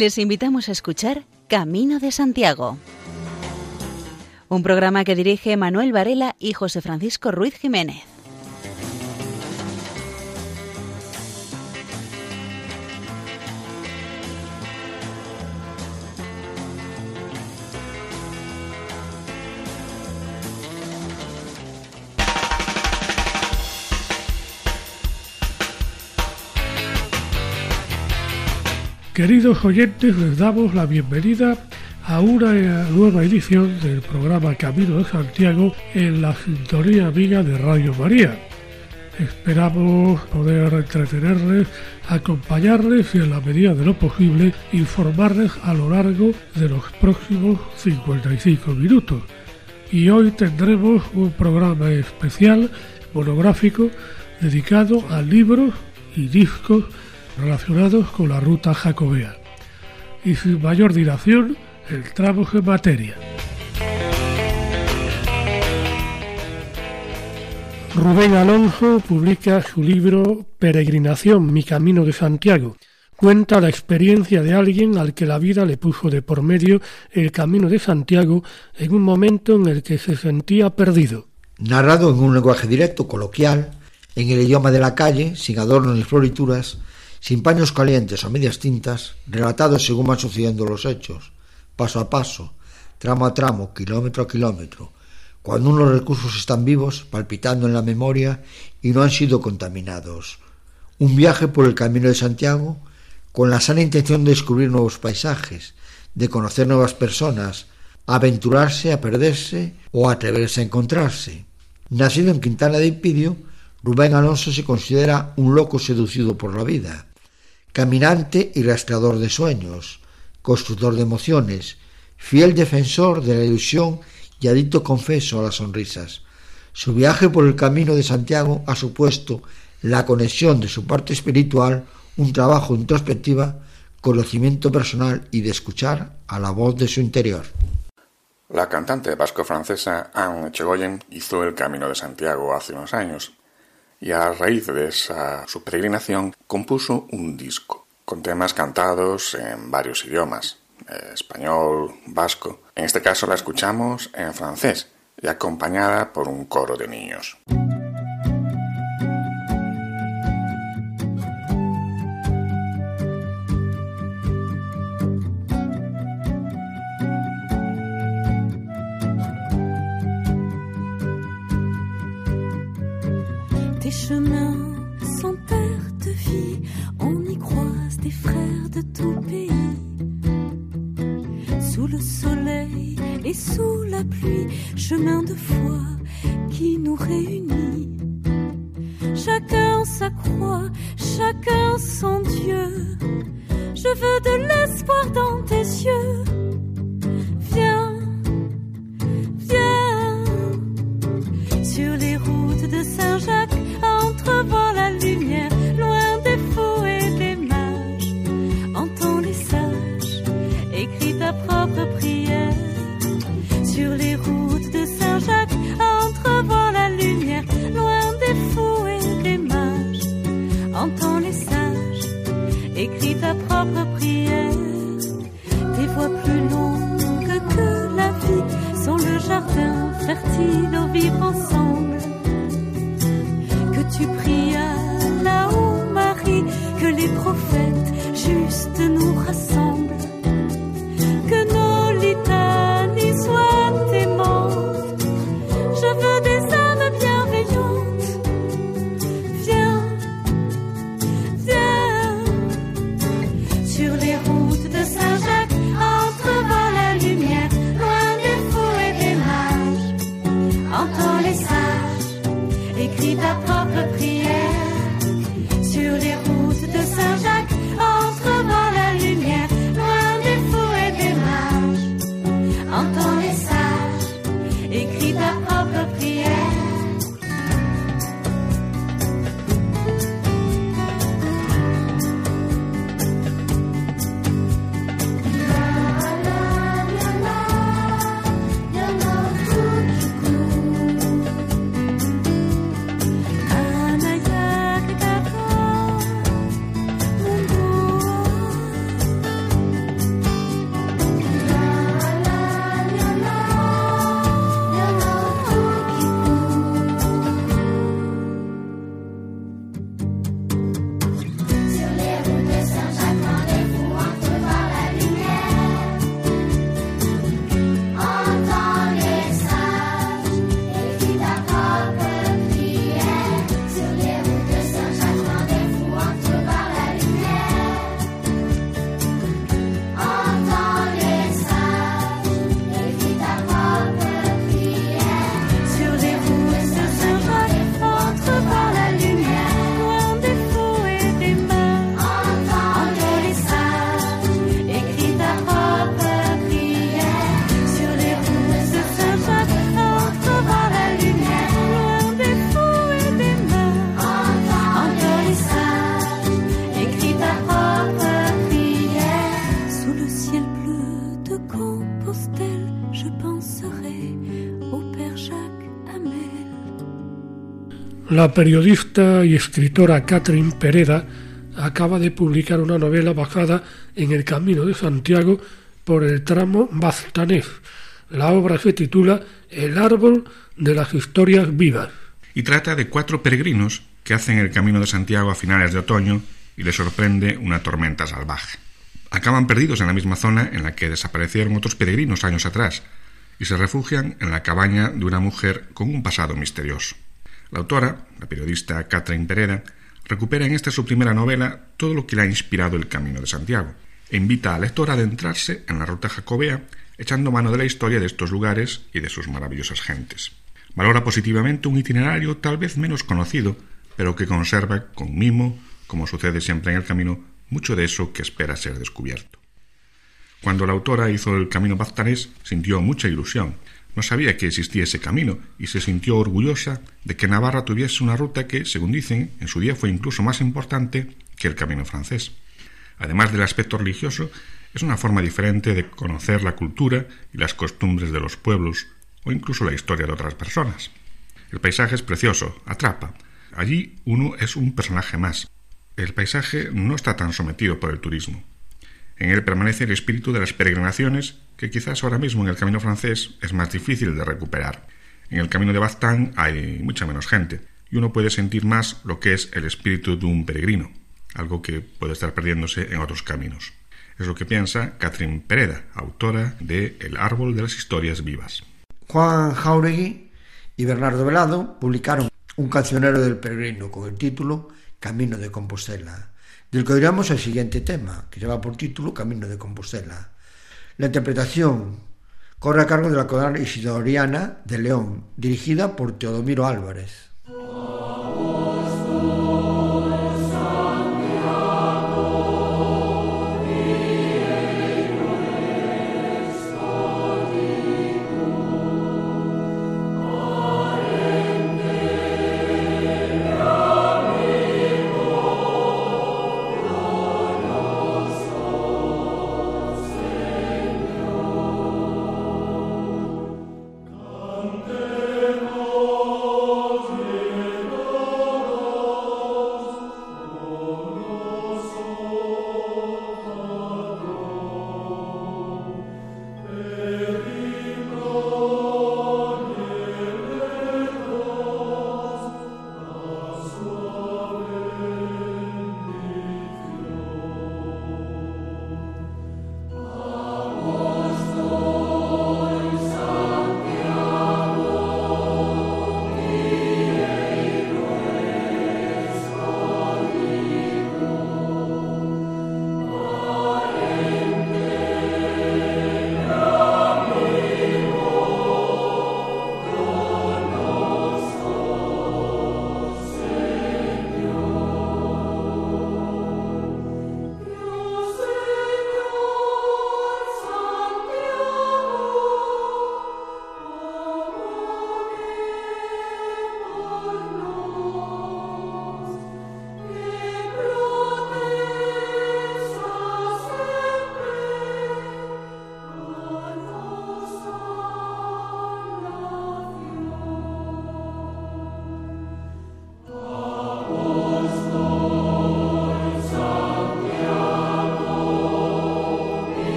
Les invitamos a escuchar Camino de Santiago, un programa que dirige Manuel Varela y José Francisco Ruiz Jiménez. Queridos oyentes, les damos la bienvenida a una nueva edición del programa Camino de Santiago en la sintonía amiga de Radio María. Esperamos poder entretenerles, acompañarles y en la medida de lo posible informarles a lo largo de los próximos 55 minutos. Y hoy tendremos un programa especial, monográfico, dedicado a libros y discos relacionados con la ruta jacobea. Y sin mayor dilación, entramos en materia. Rubén Alonso publica su libro Peregrinación, mi camino de Santiago. Cuenta la experiencia de alguien al que la vida le puso de por medio el camino de Santiago en un momento en el que se sentía perdido. Narrado en un lenguaje directo, coloquial, en el idioma de la calle, sin adornos ni florituras, sin paños calientes o medias tintas, relatados según van sucediendo los hechos, paso a paso, tramo a tramo, kilómetro a kilómetro, cuando unos recursos están vivos, palpitando en la memoria y no han sido contaminados. Un viaje por el camino de Santiago con la sana intención de descubrir nuevos paisajes, de conocer nuevas personas, aventurarse a perderse o atreverse a encontrarse. Nacido en Quintana de Impidio, Rubén Alonso se considera un loco seducido por la vida caminante y rastreador de sueños, constructor de emociones, fiel defensor de la ilusión y adicto confeso a las sonrisas. Su viaje por el camino de Santiago ha supuesto la conexión de su parte espiritual, un trabajo introspectiva, conocimiento personal y de escuchar a la voz de su interior. La cantante vasco-francesa Anne Echegoyen hizo el Camino de Santiago hace unos años y a raíz de esa su peregrinación compuso un disco con temas cantados en varios idiomas, eh, español, vasco. En este caso la escuchamos en francés y acompañada por un coro de niños. Chemin de foi qui nous réunit. Chacun sa croix, chacun son Dieu. Je veux de l'espoir dans tes yeux. Viens, viens sur les routes de Saint-Jacques, sont le jardin fertile au vivre ensemble. Que tu prias là-haut, Marie, que les prophètes justes nous rassemblent. La periodista y escritora Catherine Pereda acaba de publicar una novela basada en el Camino de Santiago por el tramo Baztanés. La obra se titula El árbol de las historias vivas. Y trata de cuatro peregrinos que hacen el Camino de Santiago a finales de otoño y les sorprende una tormenta salvaje. Acaban perdidos en la misma zona en la que desaparecieron otros peregrinos años atrás y se refugian en la cabaña de una mujer con un pasado misterioso. La autora, la periodista Catherine Pereda, recupera en esta su primera novela todo lo que le ha inspirado el Camino de Santiago e invita al lector a adentrarse en la ruta jacobea echando mano de la historia de estos lugares y de sus maravillosas gentes. Valora positivamente un itinerario tal vez menos conocido, pero que conserva con mimo, como sucede siempre en el camino, mucho de eso que espera ser descubierto. Cuando la autora hizo el camino baztanés, sintió mucha ilusión. No sabía que existía ese camino y se sintió orgullosa de que Navarra tuviese una ruta que, según dicen, en su día fue incluso más importante que el camino francés. Además del aspecto religioso, es una forma diferente de conocer la cultura y las costumbres de los pueblos o incluso la historia de otras personas. El paisaje es precioso, atrapa. Allí uno es un personaje más. El paisaje no está tan sometido por el turismo. En él permanece el espíritu de las peregrinaciones, que quizás ahora mismo en el camino francés es más difícil de recuperar. En el camino de Baztán hay mucha menos gente, y uno puede sentir más lo que es el espíritu de un peregrino, algo que puede estar perdiéndose en otros caminos. Es lo que piensa Catherine Pereda, autora de El árbol de las historias vivas. Juan Jauregui y Bernardo Velado publicaron un cancionero del peregrino con el título Camino de Compostela del que oiremos el siguiente tema, que lleva por título Camino de Compostela. La interpretación corre a cargo de la coral isidoriana de León, dirigida por Teodomiro Álvarez.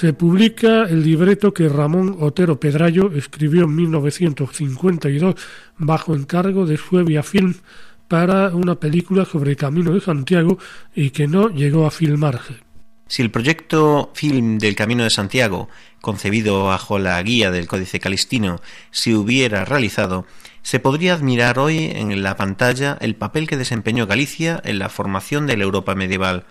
Se publica el libreto que Ramón Otero Pedrayo escribió en 1952 bajo encargo de Suevia Film para una película sobre el Camino de Santiago y que no llegó a filmarse. Si el proyecto film del Camino de Santiago, concebido bajo la guía del Códice Calistino, se hubiera realizado, se podría admirar hoy en la pantalla el papel que desempeñó Galicia en la formación de la Europa medieval,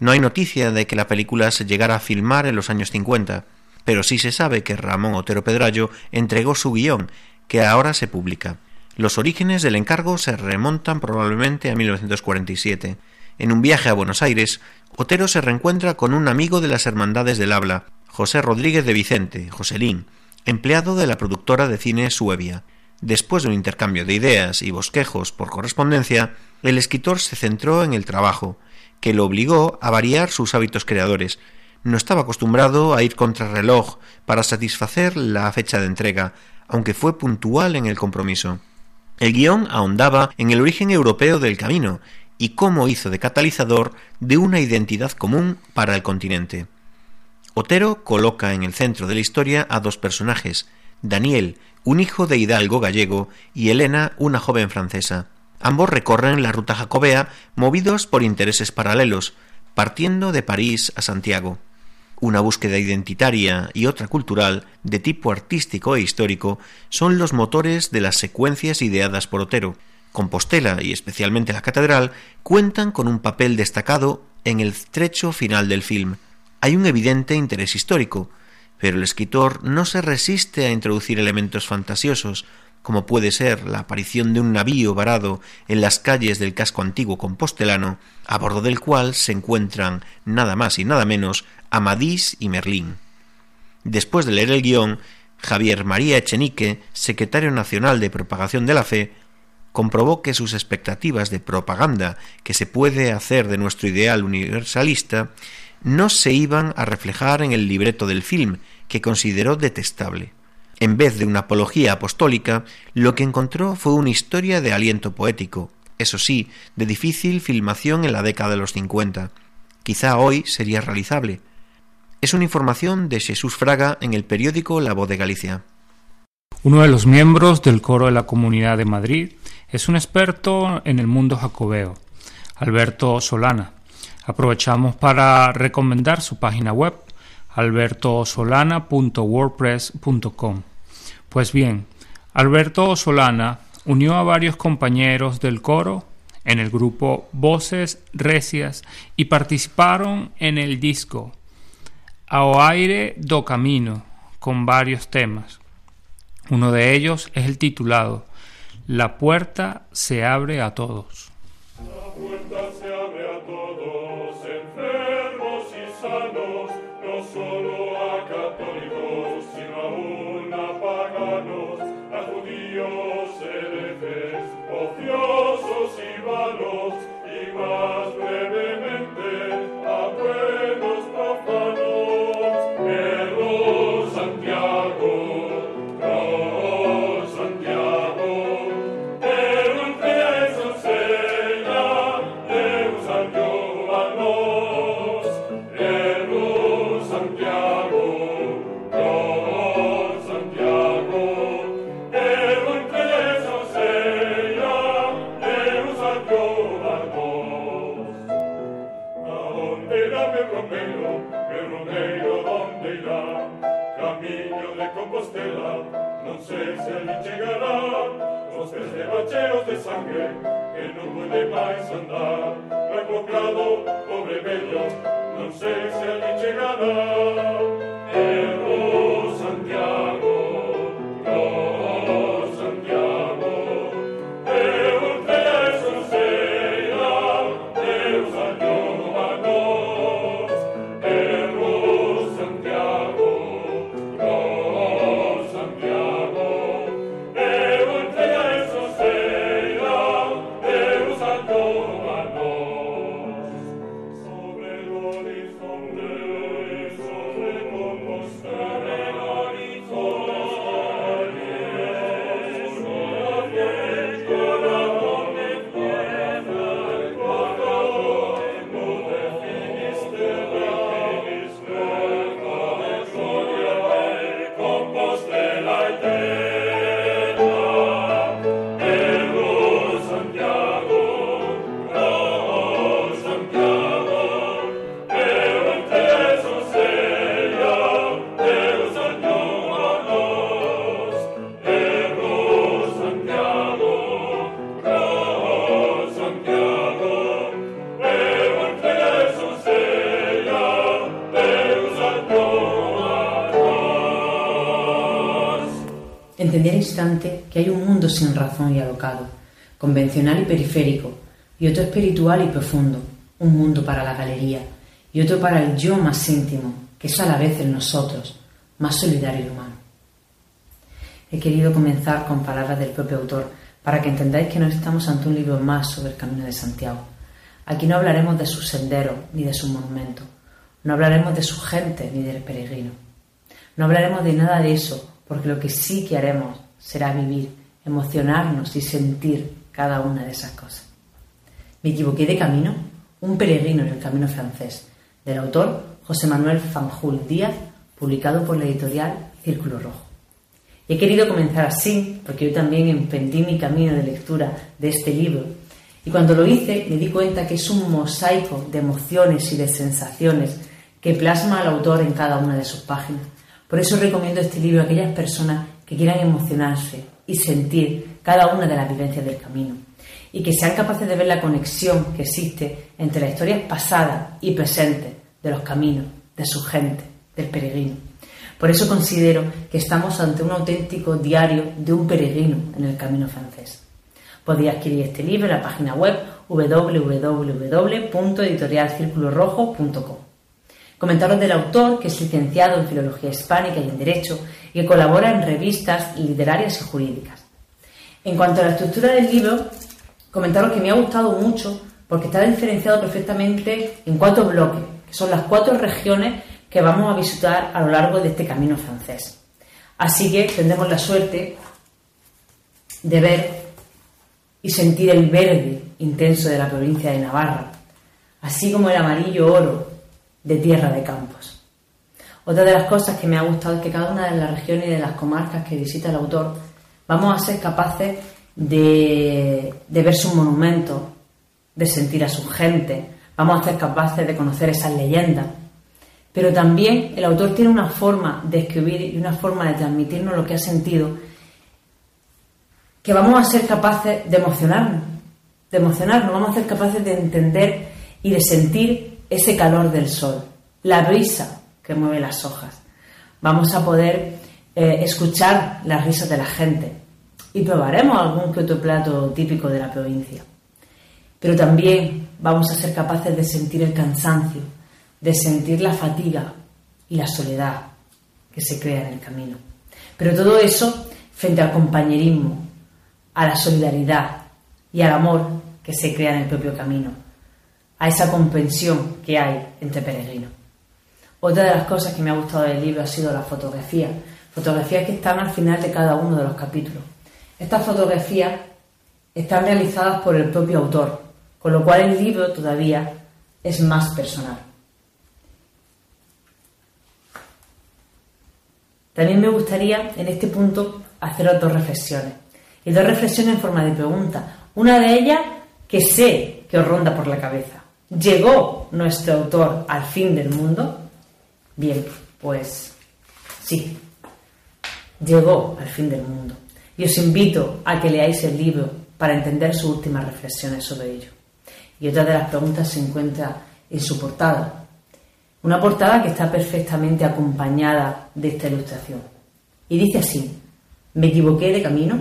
no hay noticia de que la película se llegara a filmar en los años 50, pero sí se sabe que Ramón Otero Pedrayo entregó su guion, que ahora se publica. Los orígenes del encargo se remontan probablemente a 1947, En un viaje a Buenos Aires, Otero se reencuentra con un amigo de las Hermandades del Habla, José Rodríguez de Vicente, Joselín, empleado de la productora de cine Suevia. Después de un intercambio de ideas y bosquejos por correspondencia, el escritor se centró en el trabajo, que lo obligó a variar sus hábitos creadores. No estaba acostumbrado a ir contra reloj para satisfacer la fecha de entrega, aunque fue puntual en el compromiso. El guion ahondaba en el origen europeo del camino y cómo hizo de catalizador de una identidad común para el continente. Otero coloca en el centro de la historia a dos personajes, Daniel, un hijo de hidalgo gallego, y Elena, una joven francesa. Ambos recorren la ruta jacobea movidos por intereses paralelos, partiendo de París a Santiago. Una búsqueda identitaria y otra cultural, de tipo artístico e histórico, son los motores de las secuencias ideadas por Otero. Compostela y especialmente la catedral cuentan con un papel destacado en el trecho final del film. Hay un evidente interés histórico, pero el escritor no se resiste a introducir elementos fantasiosos, como puede ser la aparición de un navío varado en las calles del casco antiguo compostelano, a bordo del cual se encuentran nada más y nada menos Amadís y Merlín. Después de leer el guion, Javier María Echenique, secretario nacional de Propagación de la Fe, comprobó que sus expectativas de propaganda que se puede hacer de nuestro ideal universalista no se iban a reflejar en el libreto del film, que consideró detestable. En vez de una apología apostólica, lo que encontró fue una historia de aliento poético, eso sí, de difícil filmación en la década de los cincuenta. Quizá hoy sería realizable. Es una información de Jesús Fraga en el periódico La Voz de Galicia. Uno de los miembros del coro de la Comunidad de Madrid es un experto en el mundo jacobeo, Alberto Solana. Aprovechamos para recomendar su página web albertosolana.wordpress.com. Pues bien, Alberto Solana unió a varios compañeros del coro en el grupo Voces Recias y participaron en el disco Ao aire do camino con varios temas. Uno de ellos es el titulado La puerta se abre a todos. Instante sin razón y alocado, convencional y periférico, y otro espiritual y profundo, un mundo para la galería y otro para el yo más íntimo, que es a la vez en nosotros, más solidario y humano. He querido comenzar con palabras del propio autor para que entendáis que no estamos ante un libro más sobre el Camino de Santiago. Aquí no hablaremos de sus senderos ni de sus monumentos, no hablaremos de su gente ni del peregrino. No hablaremos de nada de eso, porque lo que sí que haremos será vivir, emocionarnos y sentir cada una de esas cosas. Me equivoqué de camino, un peregrino en el camino francés, del autor José Manuel Fanjul Díaz, publicado por la editorial Círculo Rojo. Y he querido comenzar así, porque yo también emprendí mi camino de lectura de este libro. Y cuando lo hice me di cuenta que es un mosaico de emociones y de sensaciones que plasma al autor en cada una de sus páginas. Por eso recomiendo este libro a aquellas personas que quieran emocionarse y sentir cada una de las vivencias del camino y que sean capaces de ver la conexión que existe entre las historias pasadas y presentes de los caminos, de su gente, del peregrino. Por eso considero que estamos ante un auténtico diario de un peregrino en el camino francés. Podéis adquirir este libro en la página web www.editorialcirculorrojo.com. Comentaros del autor, que es licenciado en Filología Hispánica y en Derecho que colabora en revistas literarias y jurídicas. En cuanto a la estructura del libro, comentaros que me ha gustado mucho porque está diferenciado perfectamente en cuatro bloques, que son las cuatro regiones que vamos a visitar a lo largo de este camino francés. Así que tendremos la suerte de ver y sentir el verde intenso de la provincia de Navarra, así como el amarillo oro de tierra de campos. Otra de las cosas que me ha gustado es que cada una de las regiones y de las comarcas que visita el autor vamos a ser capaces de, ver sus monumentos, de sentir a su gente, vamos a ser capaces de conocer esas leyendas. Pero también el autor tiene una forma de escribir y una forma de transmitirnos lo que ha sentido, que vamos a ser capaces de emocionarnos, de emocionarnos, vamos a ser capaces de entender y de sentir ese calor del sol, la brisa que mueve las hojas. Vamos a poder eh, escuchar las risas de la gente y probaremos algún que otro plato típico de la provincia. Pero también vamos a ser capaces de sentir el cansancio, de sentir la fatiga y la soledad que se crea en el camino. Pero todo eso frente al compañerismo, a la solidaridad y al amor que se crea en el propio camino, a esa comprensión que hay entre peregrinos. Otra de las cosas que me ha gustado del libro ha sido la fotografía, fotografías que están al final de cada uno de los capítulos. Estas fotografías están realizadas por el propio autor, con lo cual el libro todavía es más personal. También me gustaría en este punto hacer dos reflexiones. Y dos reflexiones en forma de pregunta. Una de ellas que sé que os ronda por la cabeza. ¿Llegó nuestro autor al fin del mundo? Bien, pues sí, llegó al fin del mundo. Y os invito a que leáis el libro para entender sus últimas reflexiones sobre ello. Y otra de las preguntas se encuentra en su portada. Una portada que está perfectamente acompañada de esta ilustración. Y dice así, ¿me equivoqué de camino?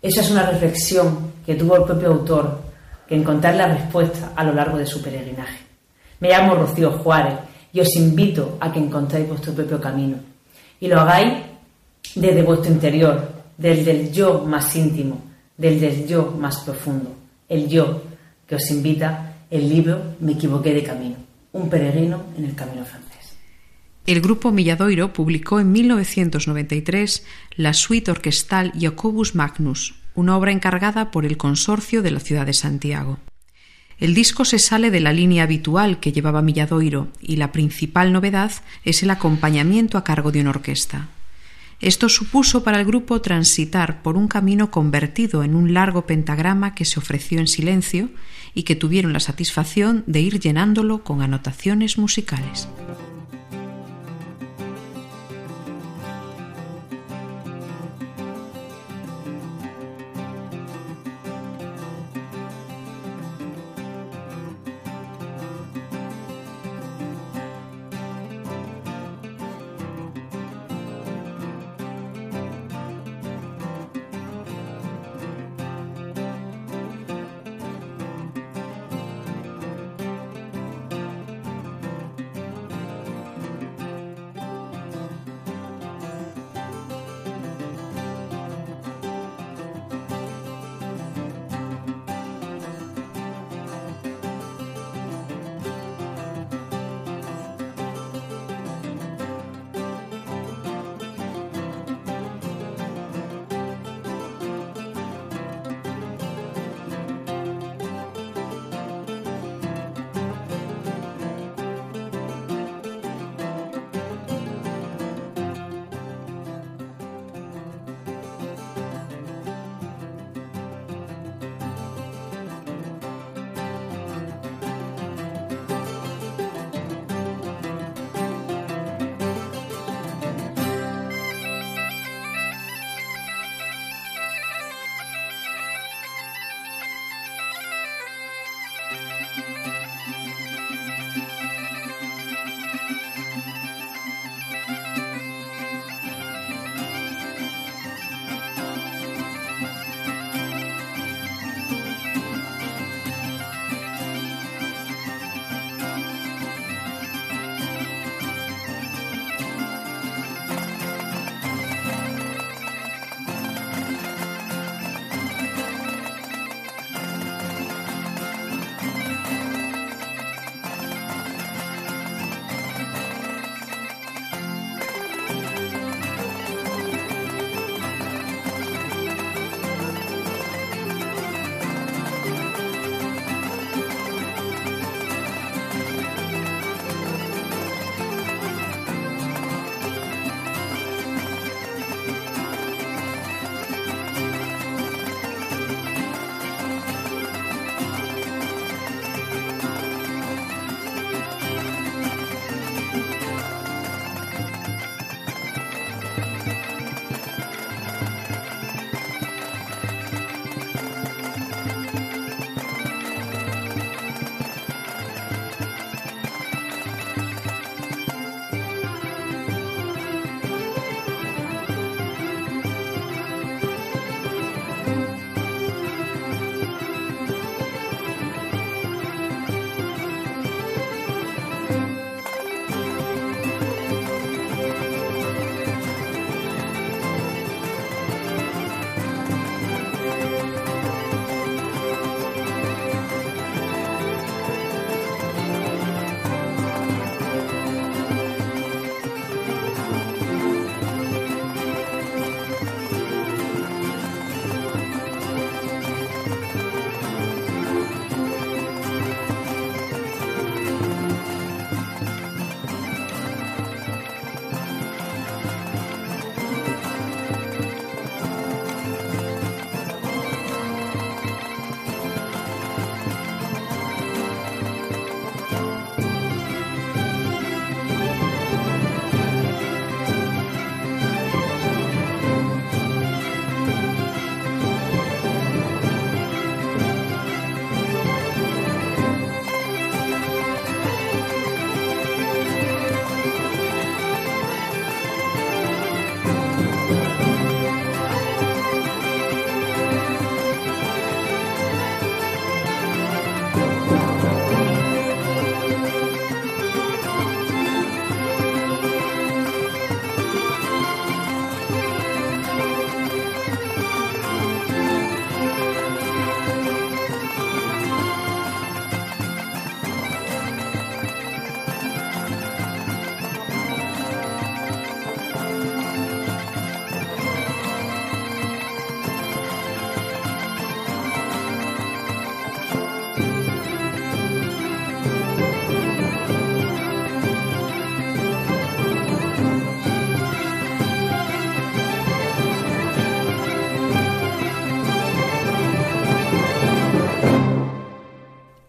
Esa es una reflexión que tuvo el propio autor que encontrar la respuesta a lo largo de su peregrinaje. Me llamo Rocío Juárez y os invito a que encontréis vuestro propio camino y lo hagáis desde vuestro interior, desde el yo más íntimo, desde el yo más profundo, el yo que os invita el libro Me equivoqué de camino, un peregrino en el camino francés. El grupo Milladoiro publicó en 1993 la suite orquestal Jacobus Magnus, una obra encargada por el consorcio de la ciudad de Santiago. El disco se sale de la línea habitual que llevaba Milladoiro y la principal novedad es el acompañamiento a cargo de una orquesta. Esto supuso para el grupo transitar por un camino convertido en un largo pentagrama que se ofreció en silencio y que tuvieron la satisfacción de ir llenándolo con anotaciones musicales.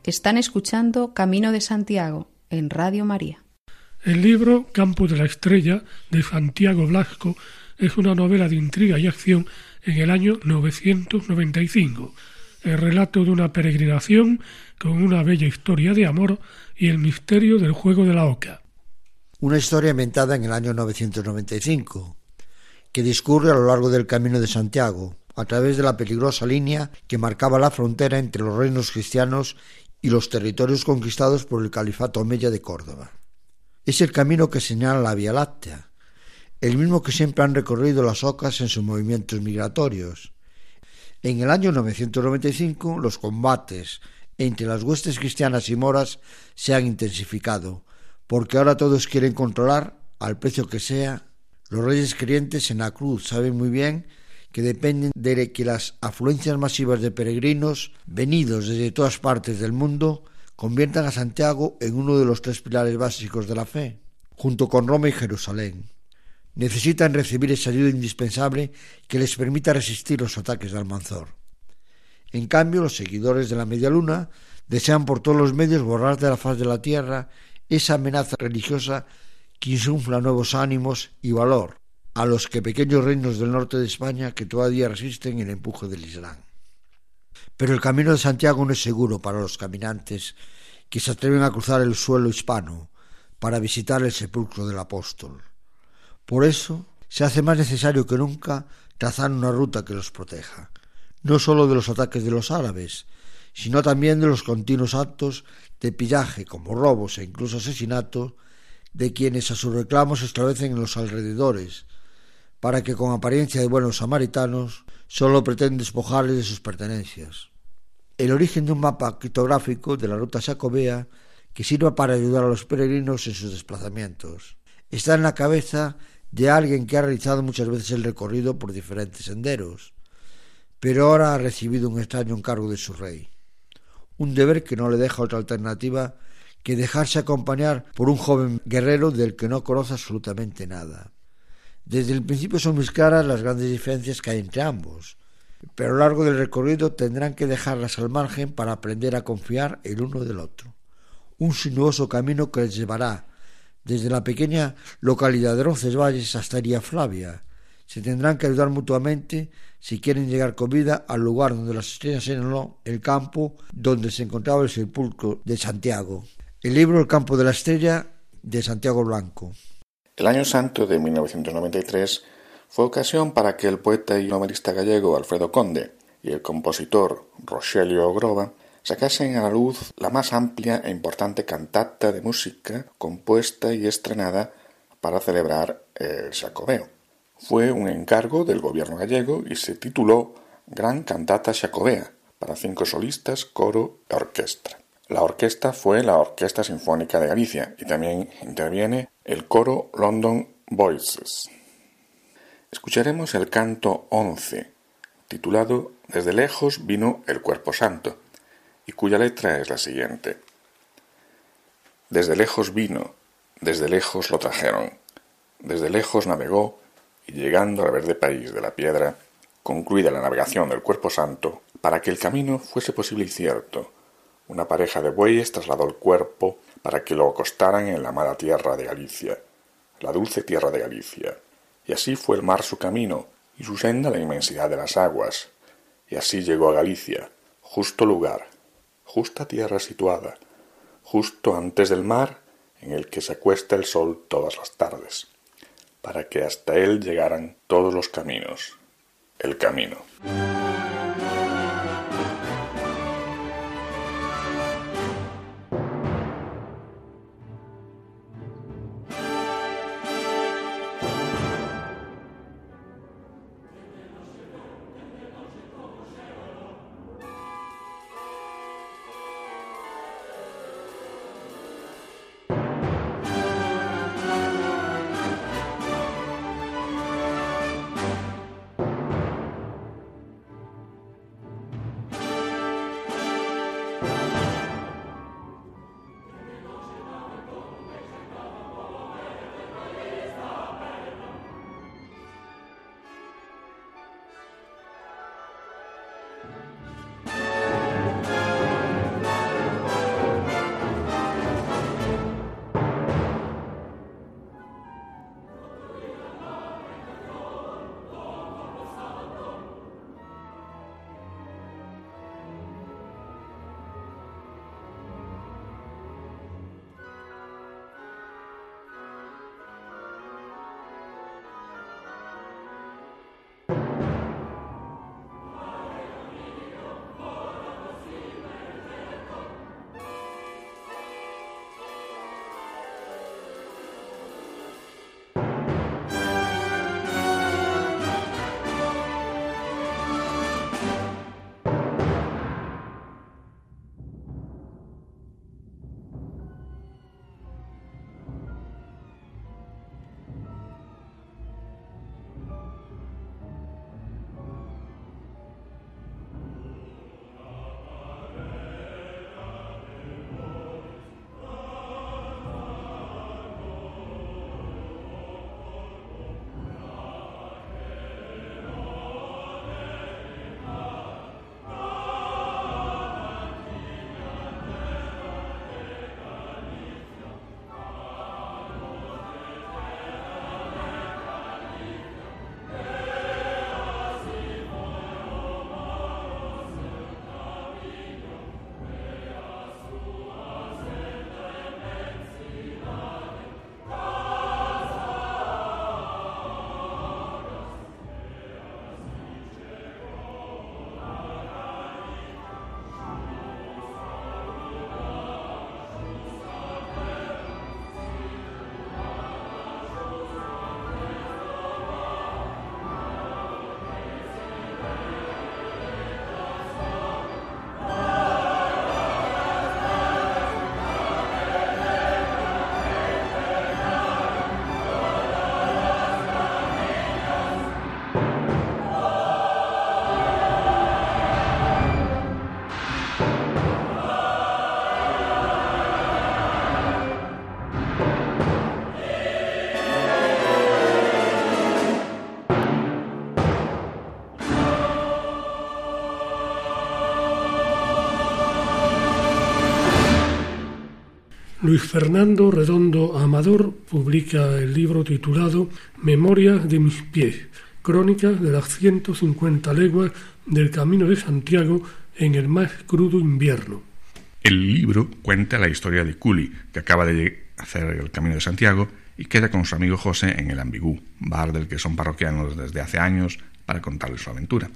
Están escuchando Camino de Santiago en Radio María. El libro Campo de la Estrella de Santiago Blasco es una novela de intriga y acción en el año 995, el relato de una peregrinación con una bella historia de amor y el misterio del juego de la oca. Una historia inventada en el año 995, que discurre a lo largo del Camino de Santiago, a través de la peligrosa línea que marcaba la frontera entre los reinos cristianos y los territorios conquistados por el califato omeya de Córdoba. Es el camino que señala la Vía Láctea, el mismo que siempre han recorrido las ocas en sus movimientos migratorios. En el año 995 los combates entre las huestes cristianas y moras se han intensificado, porque ahora todos quieren controlar, al precio que sea, los reyes creyentes en la cruz saben muy bien que dependen de que las afluencias masivas de peregrinos venidos desde todas partes del mundo conviertan a Santiago en uno de los tres pilares básicos de la fe, junto con Roma y Jerusalén. Necesitan recibir esa ayuda indispensable que les permita resistir los ataques de Almanzor. En cambio, los seguidores de la Media Luna desean por todos los medios borrar de la faz de la tierra esa amenaza religiosa que insufla nuevos ánimos y valor a los que pequeños reinos del norte de España que todavía resisten el empuje del Islam. Pero el camino de Santiago no es seguro para los caminantes que se atreven a cruzar el suelo hispano para visitar el sepulcro del apóstol. Por eso se hace más necesario que nunca trazar una ruta que los proteja, no sólo de los ataques de los árabes, sino también de los continuos actos de pillaje como robos e incluso asesinatos de quienes a sus reclamos se establecen en los alrededores, para que con apariencia de buenos samaritanos solo pretenden despojarles de sus pertenencias. El origen de un mapa criptográfico de la ruta jacobea que sirva para ayudar a los peregrinos en sus desplazamientos está en la cabeza de alguien que ha realizado muchas veces el recorrido por diferentes senderos, pero ahora ha recibido un extraño encargo de su rey, un deber que no le deja otra alternativa que dejarse acompañar por un joven guerrero del que no conoce absolutamente nada. Desde el principio son muy claras las grandes diferencias que hay entre ambos, pero a lo largo del recorrido tendrán que dejarlas al margen para aprender a confiar el uno del otro. Un sinuoso camino que les llevará desde la pequeña localidad de Roncesvalles hasta Flavia. Se tendrán que ayudar mutuamente si quieren llegar con vida al lugar donde las estrellas señaló el campo donde se encontraba el sepulcro de Santiago. El libro El campo de la estrella de Santiago Blanco. El año santo de 1993 fue ocasión para que el poeta y novelista gallego Alfredo Conde y el compositor Rogelio Grova sacasen a la luz la más amplia e importante cantata de música compuesta y estrenada para celebrar el Xacobeo. Fue un encargo del gobierno gallego y se tituló Gran Cantata Xacobea para cinco solistas, coro y orquesta. La orquesta fue la Orquesta Sinfónica de Galicia y también interviene el coro London Voices. Escucharemos el canto 11, titulado Desde lejos vino el cuerpo santo, y cuya letra es la siguiente. Desde lejos vino, desde lejos lo trajeron, desde lejos navegó, y llegando al verde país de la piedra, concluida la navegación del cuerpo santo, para que el camino fuese posible y cierto, una pareja de bueyes trasladó el cuerpo para que lo acostaran en la amada tierra de Galicia, la dulce tierra de Galicia. Y así fue el mar su camino, y su senda la inmensidad de las aguas. Y así llegó a Galicia, justo lugar, justa tierra situada, justo antes del mar en el que se acuesta el sol todas las tardes, para que hasta él llegaran todos los caminos. El camino. Luis Fernando Redondo Amador publica el libro titulado Memorias de mis pies, crónicas de las 150 leguas del Camino de Santiago en el más crudo invierno. El libro cuenta la historia de Culi, que acaba de hacer el Camino de Santiago y queda con su amigo José en el Ambigú, bar del que son parroquianos desde hace años para contarle su aventura.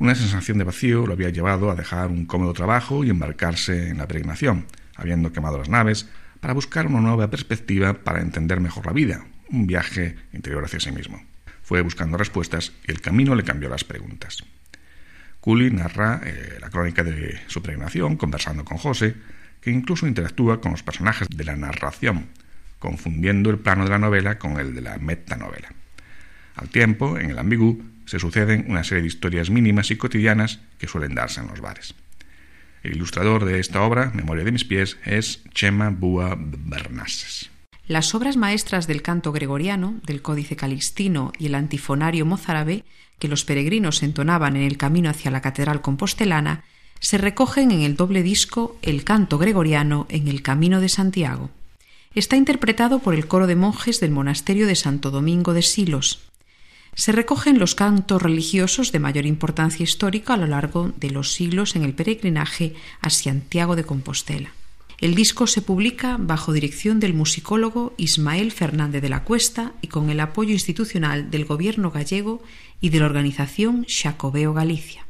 Una sensación de vacío lo había llevado a dejar un cómodo trabajo y embarcarse en la peregrinación, habiendo quemado las naves, para buscar una nueva perspectiva para entender mejor la vida, un viaje interior hacia sí mismo. Fue buscando respuestas y el camino le cambió las preguntas. Cooley narra eh, la crónica de su peregrinación conversando con José, que incluso interactúa con los personajes de la narración, confundiendo el plano de la novela con el de la metanovela. Al tiempo, en el ambigú, se suceden una serie de historias mínimas y cotidianas que suelen darse en los bares. El ilustrador de esta obra, Memoria de mis pies, es Chema Búa Bernases. Las obras maestras del canto gregoriano, del Códice Calixtino y el antifonario mozárabe, que los peregrinos entonaban en el camino hacia la catedral compostelana, se recogen en el doble disco El canto gregoriano en el Camino de Santiago. Está interpretado por el coro de monjes del monasterio de Santo Domingo de Silos. Se recogen los cantos religiosos de mayor importancia histórica a lo largo de los siglos en el peregrinaje a Santiago de Compostela. El disco se publica bajo dirección del musicólogo Ismael Fernández de la Cuesta y con el apoyo institucional del gobierno gallego y de la organización Xacobeo Galicia.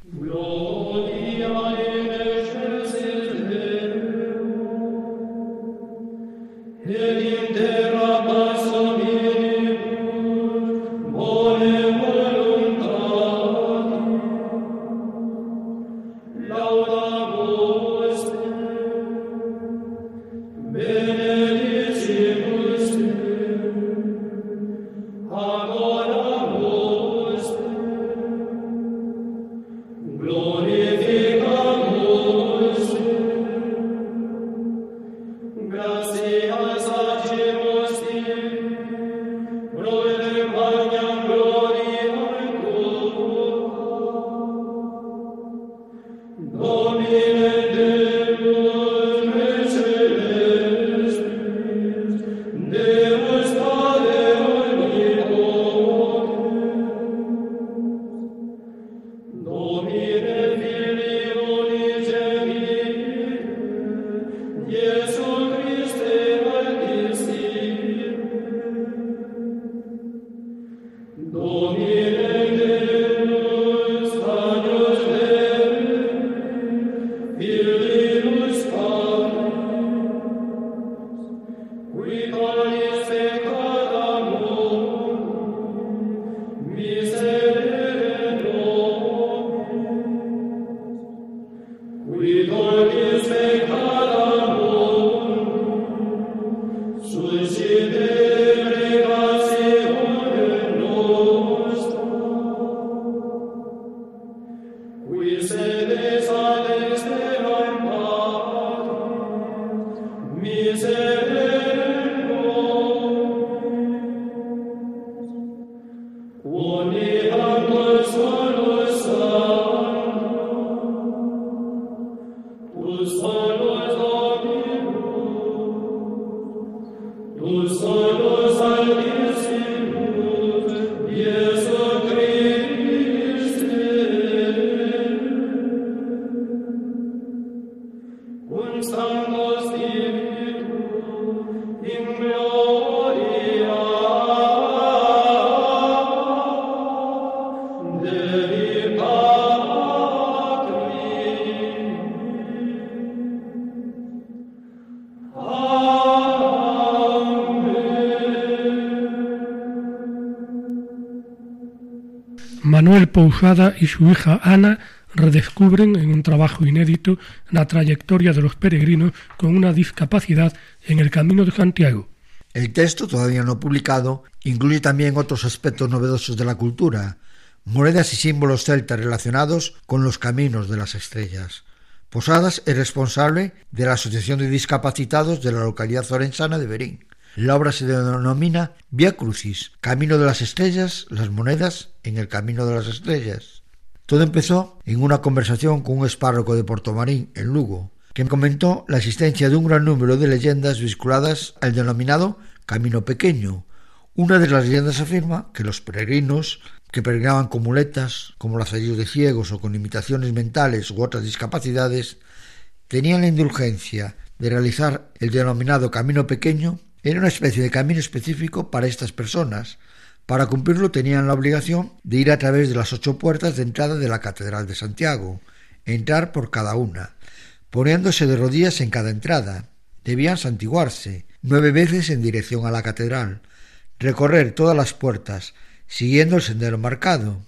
Manuel Pousada y su hija Ana redescubren en un trabajo inédito la trayectoria de los peregrinos con una discapacidad en el Camino de Santiago. El texto, todavía no publicado, incluye también otros aspectos novedosos de la cultura, monedas y símbolos celtas relacionados con los caminos de las estrellas. Posadas es responsable de la Asociación de Discapacitados de la localidad orensana de Berín. La obra se denomina Via Crucis, Camino de las Estrellas, las monedas en el Camino de las Estrellas. Todo empezó en una conversación con un espárroco de Portomarín, en Lugo, que comentó la existencia de un gran número de leyendas vinculadas al denominado Camino Pequeño. Una de las leyendas afirma que los peregrinos que peregrinaban con muletas, como lazarillos de ciegos o con limitaciones mentales u otras discapacidades, tenían la indulgencia de realizar el denominado Camino Pequeño, era una especie de camino específico para estas personas, para cumplirlo tenían la obligación de ir a través de las ocho puertas de entrada de la Catedral de Santiago, entrar por cada una, poniéndose de rodillas en cada entrada. Debían santiguarse nueve veces en dirección a la catedral, recorrer todas las puertas, siguiendo el sendero marcado,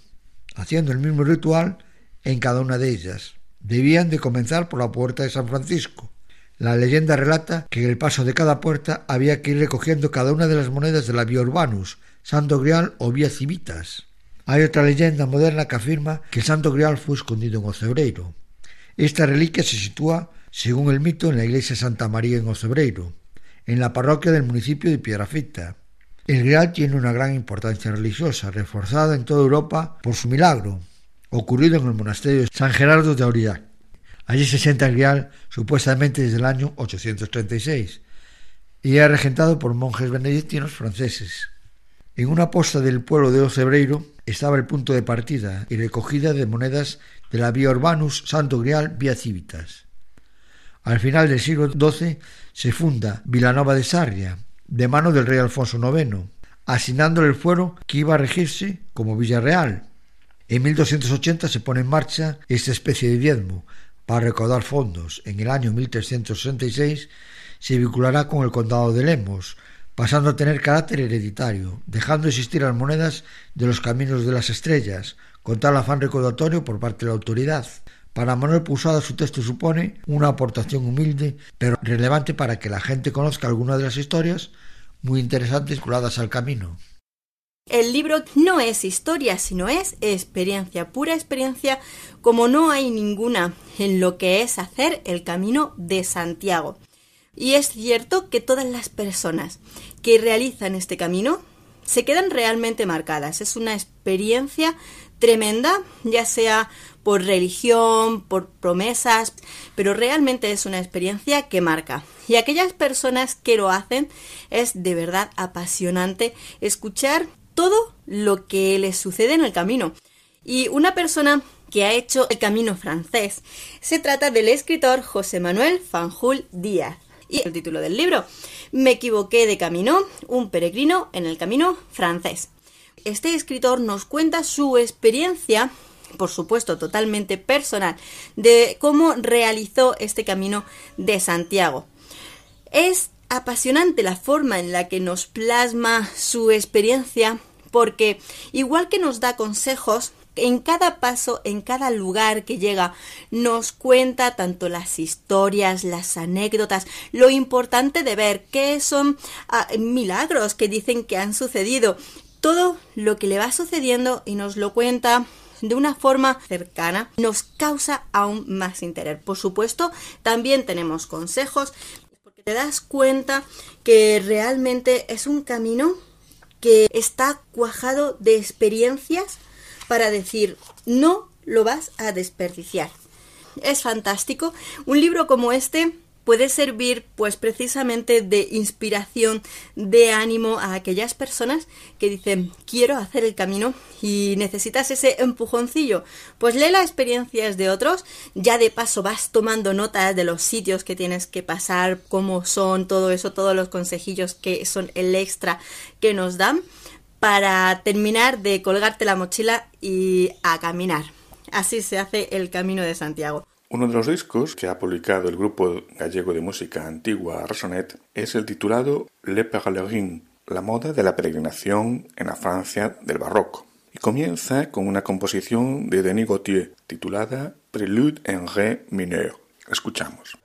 haciendo el mismo ritual en cada una de ellas. Debían de comenzar por la puerta de San Francisco. La leyenda relata que en el paso de cada puerta había que ir recogiendo cada una de las monedas de la Vía Urbanus, Santo Grial o Vía Civitas. Hay otra leyenda moderna que afirma que el Santo Grial fue escondido en Ocebreiro. Esta reliquia se sitúa, según el mito, en la iglesia Santa María en Ocebreiro, en la parroquia del municipio de Piedrafita. El Grial tiene una gran importancia religiosa, reforzada en toda Europa por su milagro, ocurrido en el monasterio de San Gerardo de Aurillac. Allí se sienta el Grial supuestamente desde el año 836 y es regentado por monjes benedictinos franceses. En una posta del pueblo de Ocebreiro estaba el punto de partida y recogida de monedas de la Vía Urbanus Santo Grial Vía Civitas. Al final del siglo XII se funda Vilanova de Sarria, de mano del rey Alfonso IX, asignándole el fuero que iba a regirse como Villarreal. En 1280 se pone en marcha esta especie de diezmo para recaudar fondos. En el año 1366 se vinculará con el condado de Lemos, pasando a tener carácter hereditario, dejando de existir las monedas de los caminos de las estrellas, con tal afán recaudatorio por parte de la autoridad. Para Manuel Pusada su texto supone una aportación humilde, pero relevante para que la gente conozca algunas de las historias muy interesantes vinculadas al camino. El libro no es historia, sino es experiencia, pura experiencia, como no hay ninguna en lo que es hacer el camino de Santiago. Y es cierto que todas las personas que realizan este camino se quedan realmente marcadas. Es una experiencia tremenda, ya sea por religión, por promesas, pero realmente es una experiencia que marca. Y aquellas personas que lo hacen es de verdad apasionante escuchar todo lo que les sucede en el camino. Y una persona que ha hecho el camino francés se trata del escritor José Manuel Fanjul Díaz. Y el título del libro, Me equivoqué de camino, un peregrino en el camino francés. Este escritor nos cuenta su experiencia, por supuesto totalmente personal, de cómo realizó este camino de Santiago. Es apasionante la forma en la que nos plasma su experiencia porque igual que nos da consejos, en cada paso, en cada lugar que llega, nos cuenta tanto las historias, las anécdotas, lo importante de ver qué son ah, milagros que dicen que han sucedido, todo lo que le va sucediendo y nos lo cuenta de una forma cercana nos causa aún más interés. Por supuesto, también tenemos consejos porque te das cuenta que realmente es un camino que está cuajado de experiencias para decir no lo vas a desperdiciar. Es fantástico. Un libro como este puede servir pues precisamente de inspiración, de ánimo a aquellas personas que dicen quiero hacer el camino y necesitas ese empujoncillo. Pues lee las experiencias de otros, ya de paso vas tomando notas de los sitios que tienes que pasar, cómo son, todo eso, todos los consejillos que son el extra que nos dan para terminar de colgarte la mochila y a caminar. Así se hace el Camino de Santiago. Uno de los discos que ha publicado el grupo gallego de música antigua Resonet es el titulado Le Pèlerin, la moda de la peregrinación en la Francia del barroco, y comienza con una composición de Denis Gautier titulada Prélude en Ré mineur. Escuchamos.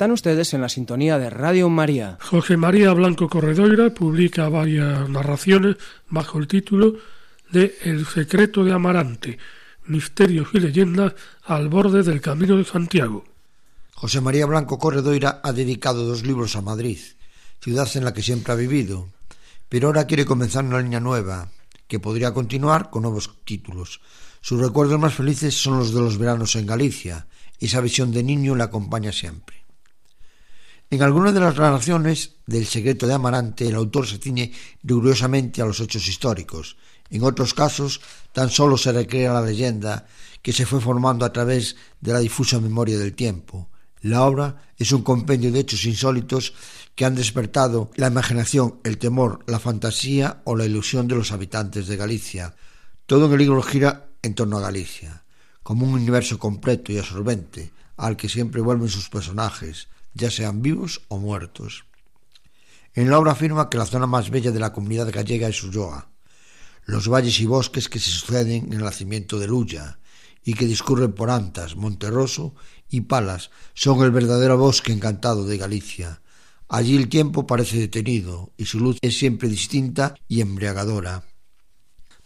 Están ustedes en la sintonía de Radio María. José María Blanco Corredoira publica varias narraciones bajo el título de El secreto de Amarante, misterios y leyendas al borde del Camino de Santiago. José María Blanco Corredoira ha dedicado dos libros a Madrid, ciudad en la que siempre ha vivido, pero ahora quiere comenzar una línea nueva, que podría continuar con nuevos títulos. Sus recuerdos más felices son los de los veranos en Galicia, esa visión de niño le acompaña siempre. En algunas de las narraciones del secreto de Amarante, el autor se ciñe rigurosamente a los hechos históricos. En otros casos, tan solo se recrea la leyenda que se fue formando a través de la difusa memoria del tiempo. La obra es un compendio de hechos insólitos que han despertado la imaginación, el temor, la fantasía o la ilusión de los habitantes de Galicia. Todo en el libro gira en torno a Galicia, como un universo completo y absorbente al que siempre vuelven sus personajes, ya sean vivos o muertos. En la obra afirma que la zona más bella de la comunidad gallega es Ulloa, los valles y bosques que se suceden en el nacimiento de Luya y que discurren por Antas, Monterroso y Palas son el verdadero bosque encantado de Galicia. Allí el tiempo parece detenido y su luz es siempre distinta y embriagadora.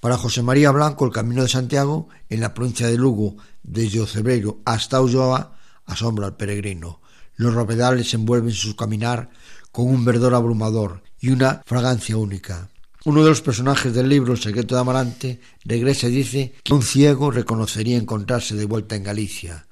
Para José María Blanco, el Camino de Santiago, en la provincia de Lugo, desde Ocebreiro hasta Ulloa, asombra al peregrino. Los robedales envuelven su caminar con un verdor abrumador y una fragancia única. Uno de los personajes del libro El secreto de Amarante regresa y dice que un ciego reconocería encontrarse de vuelta en Galicia.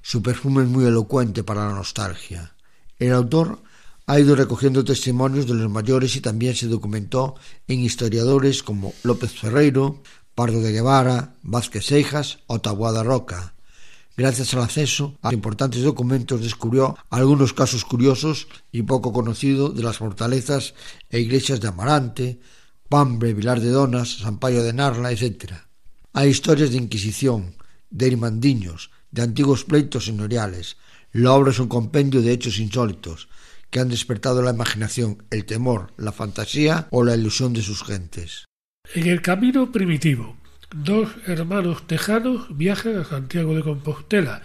Su perfume es muy elocuente para la nostalgia. El autor ha ido recogiendo testimonios de los mayores y también se documentó en historiadores como López Ferreiro, Pardo de Guevara, Vázquez Seijas o Taboada Roca. Gracias al acceso a importantes documentos descubrió algunos casos curiosos y poco conocidos de las fortalezas e iglesias de Amarante, Pambre, Vilar de Donas, Sampaio de Narla, etc. Hay historias de Inquisición, de irmandiños, de antiguos pleitos señoriales. La obra es un compendio de hechos insólitos que han despertado la imaginación, el temor, la fantasía o la ilusión de sus gentes. En el camino primitivo, Dos hermanos tejanos viajan a Santiago de Compostela.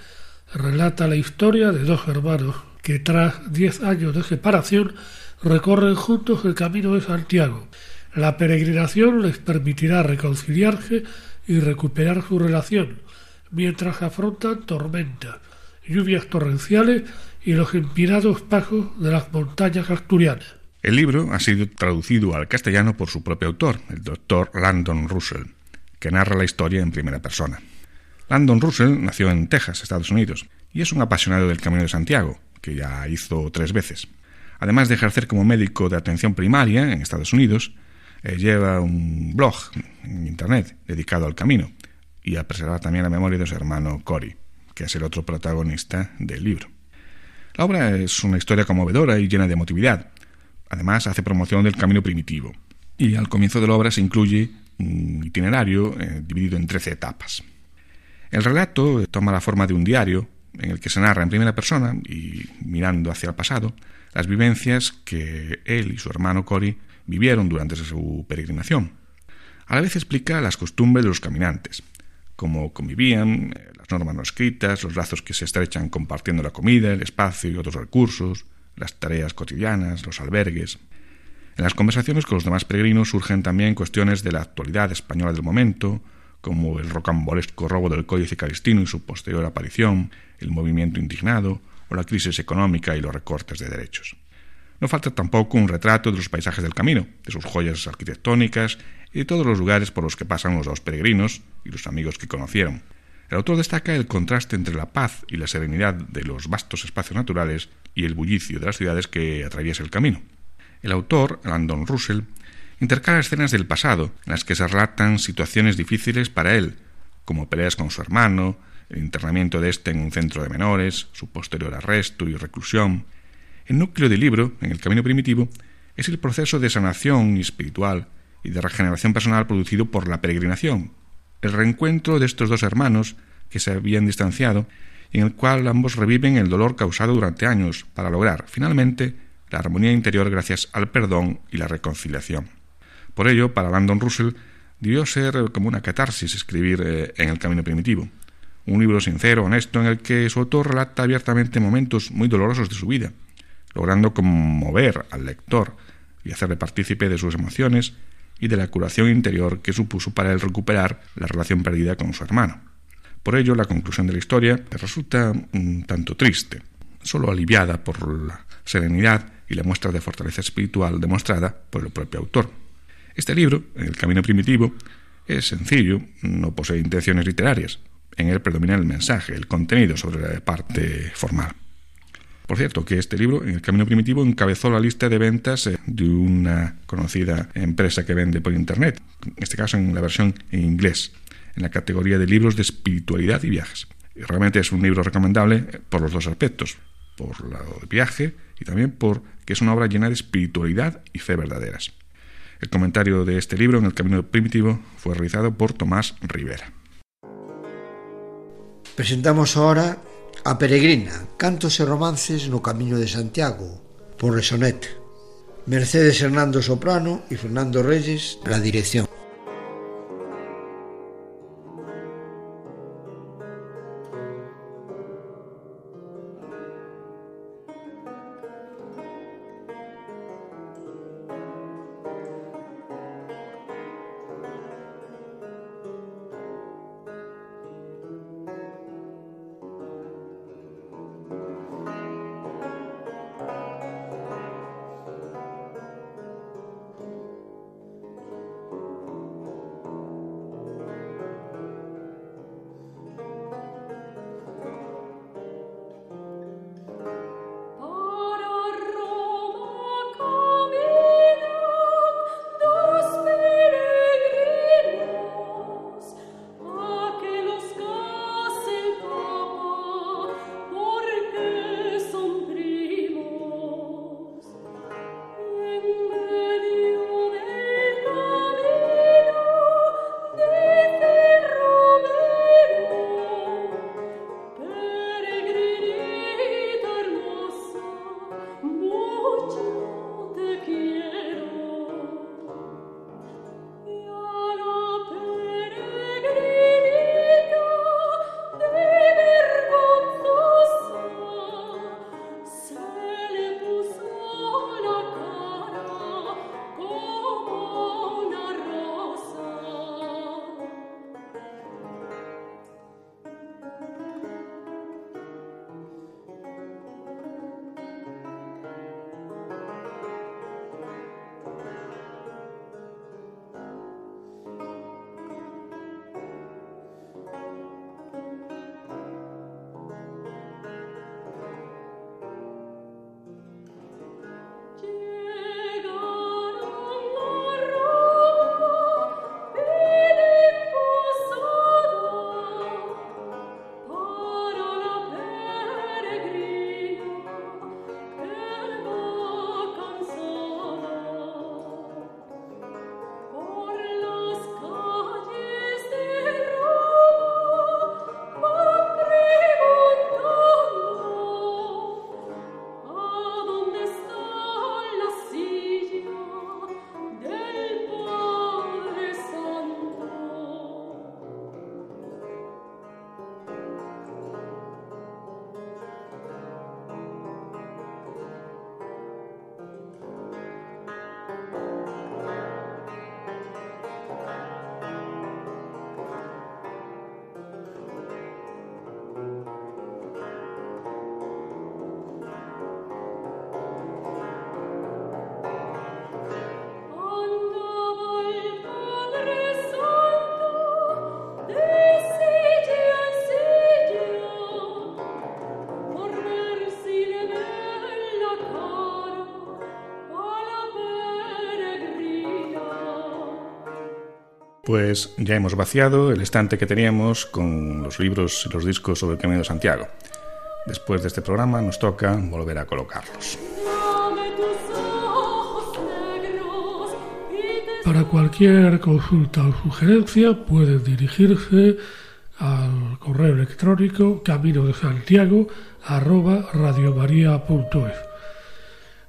Relata la historia de dos hermanos que tras diez años de separación recorren juntos el camino de Santiago. La peregrinación les permitirá reconciliarse y recuperar su relación, mientras afrontan tormentas, lluvias torrenciales y los empinados pasos de las montañas asturianas. El libro ha sido traducido al castellano por su propio autor, el doctor Landon Russell que narra la historia en primera persona. Landon Russell nació en Texas, Estados Unidos, y es un apasionado del Camino de Santiago, que ya hizo tres veces. Además de ejercer como médico de atención primaria en Estados Unidos, eh, lleva un blog en Internet dedicado al camino y a preservar también la memoria de su hermano Cory, que es el otro protagonista del libro. La obra es una historia conmovedora y llena de emotividad. Además, hace promoción del camino primitivo. Y al comienzo de la obra se incluye itinerario eh, dividido en trece etapas. El relato toma la forma de un diario en el que se narra en primera persona y mirando hacia el pasado las vivencias que él y su hermano Cory vivieron durante su peregrinación. A la vez explica las costumbres de los caminantes, cómo convivían, eh, las normas no escritas, los lazos que se estrechan compartiendo la comida, el espacio y otros recursos, las tareas cotidianas, los albergues, en las conversaciones con los demás peregrinos surgen también cuestiones de la actualidad española del momento, como el rocambolesco robo del Códice Calistino y su posterior aparición, el movimiento indignado o la crisis económica y los recortes de derechos. No falta tampoco un retrato de los paisajes del camino, de sus joyas arquitectónicas y de todos los lugares por los que pasan los dos peregrinos y los amigos que conocieron. El autor destaca el contraste entre la paz y la serenidad de los vastos espacios naturales y el bullicio de las ciudades que atraviesa el camino. El autor, Landon Russell, intercala escenas del pasado en las que se relatan situaciones difíciles para él, como peleas con su hermano, el internamiento de éste en un centro de menores, su posterior arresto y reclusión. El núcleo del libro, en el camino primitivo, es el proceso de sanación espiritual y de regeneración personal producido por la peregrinación, el reencuentro de estos dos hermanos que se habían distanciado y en el cual ambos reviven el dolor causado durante años para lograr, finalmente, la armonía interior gracias al perdón y la reconciliación. Por ello, para Landon Russell, debió ser como una catarsis escribir eh, en el camino primitivo, un libro sincero, honesto, en el que su autor relata abiertamente momentos muy dolorosos de su vida, logrando conmover al lector y hacerle partícipe de sus emociones y de la curación interior que supuso para él recuperar la relación perdida con su hermano. Por ello, la conclusión de la historia resulta un tanto triste, solo aliviada por la serenidad y la muestra de fortaleza espiritual demostrada por el propio autor. Este libro, El Camino Primitivo, es sencillo, no posee intenciones literarias. En él predomina el mensaje, el contenido sobre la parte formal. Por cierto, que este libro, el Camino Primitivo, encabezó la lista de ventas eh, de una conocida empresa que vende por Internet, en este caso en la versión en inglés, en la categoría de libros de espiritualidad y viajes. Y realmente es un libro recomendable por los dos aspectos, por lado de viaje y también por que es una obra llena de espiritualidad y fe verdaderas. El comentario de este libro en el Camino Primitivo fue realizado por Tomás Rivera. Presentamos ahora A Peregrina, cantos e romances no Camiño de Santiago, por Resonet. Mercedes Hernando Soprano e Fernando Reyes, la dirección. Pues ya hemos vaciado el estante que teníamos con los libros y los discos sobre el Camino de Santiago. Después de este programa nos toca volver a colocarlos. Para cualquier consulta o sugerencia pueden dirigirse al correo electrónico camino de santiago arroba.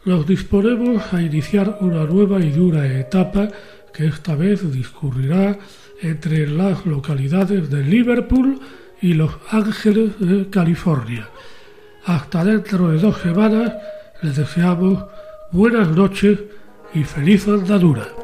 Nos disponemos a iniciar una nueva y dura etapa que esta vez discurrirá entre las localidades de Liverpool y Los Ángeles de California. Hasta dentro de dos semanas les deseamos buenas noches y feliz andadura.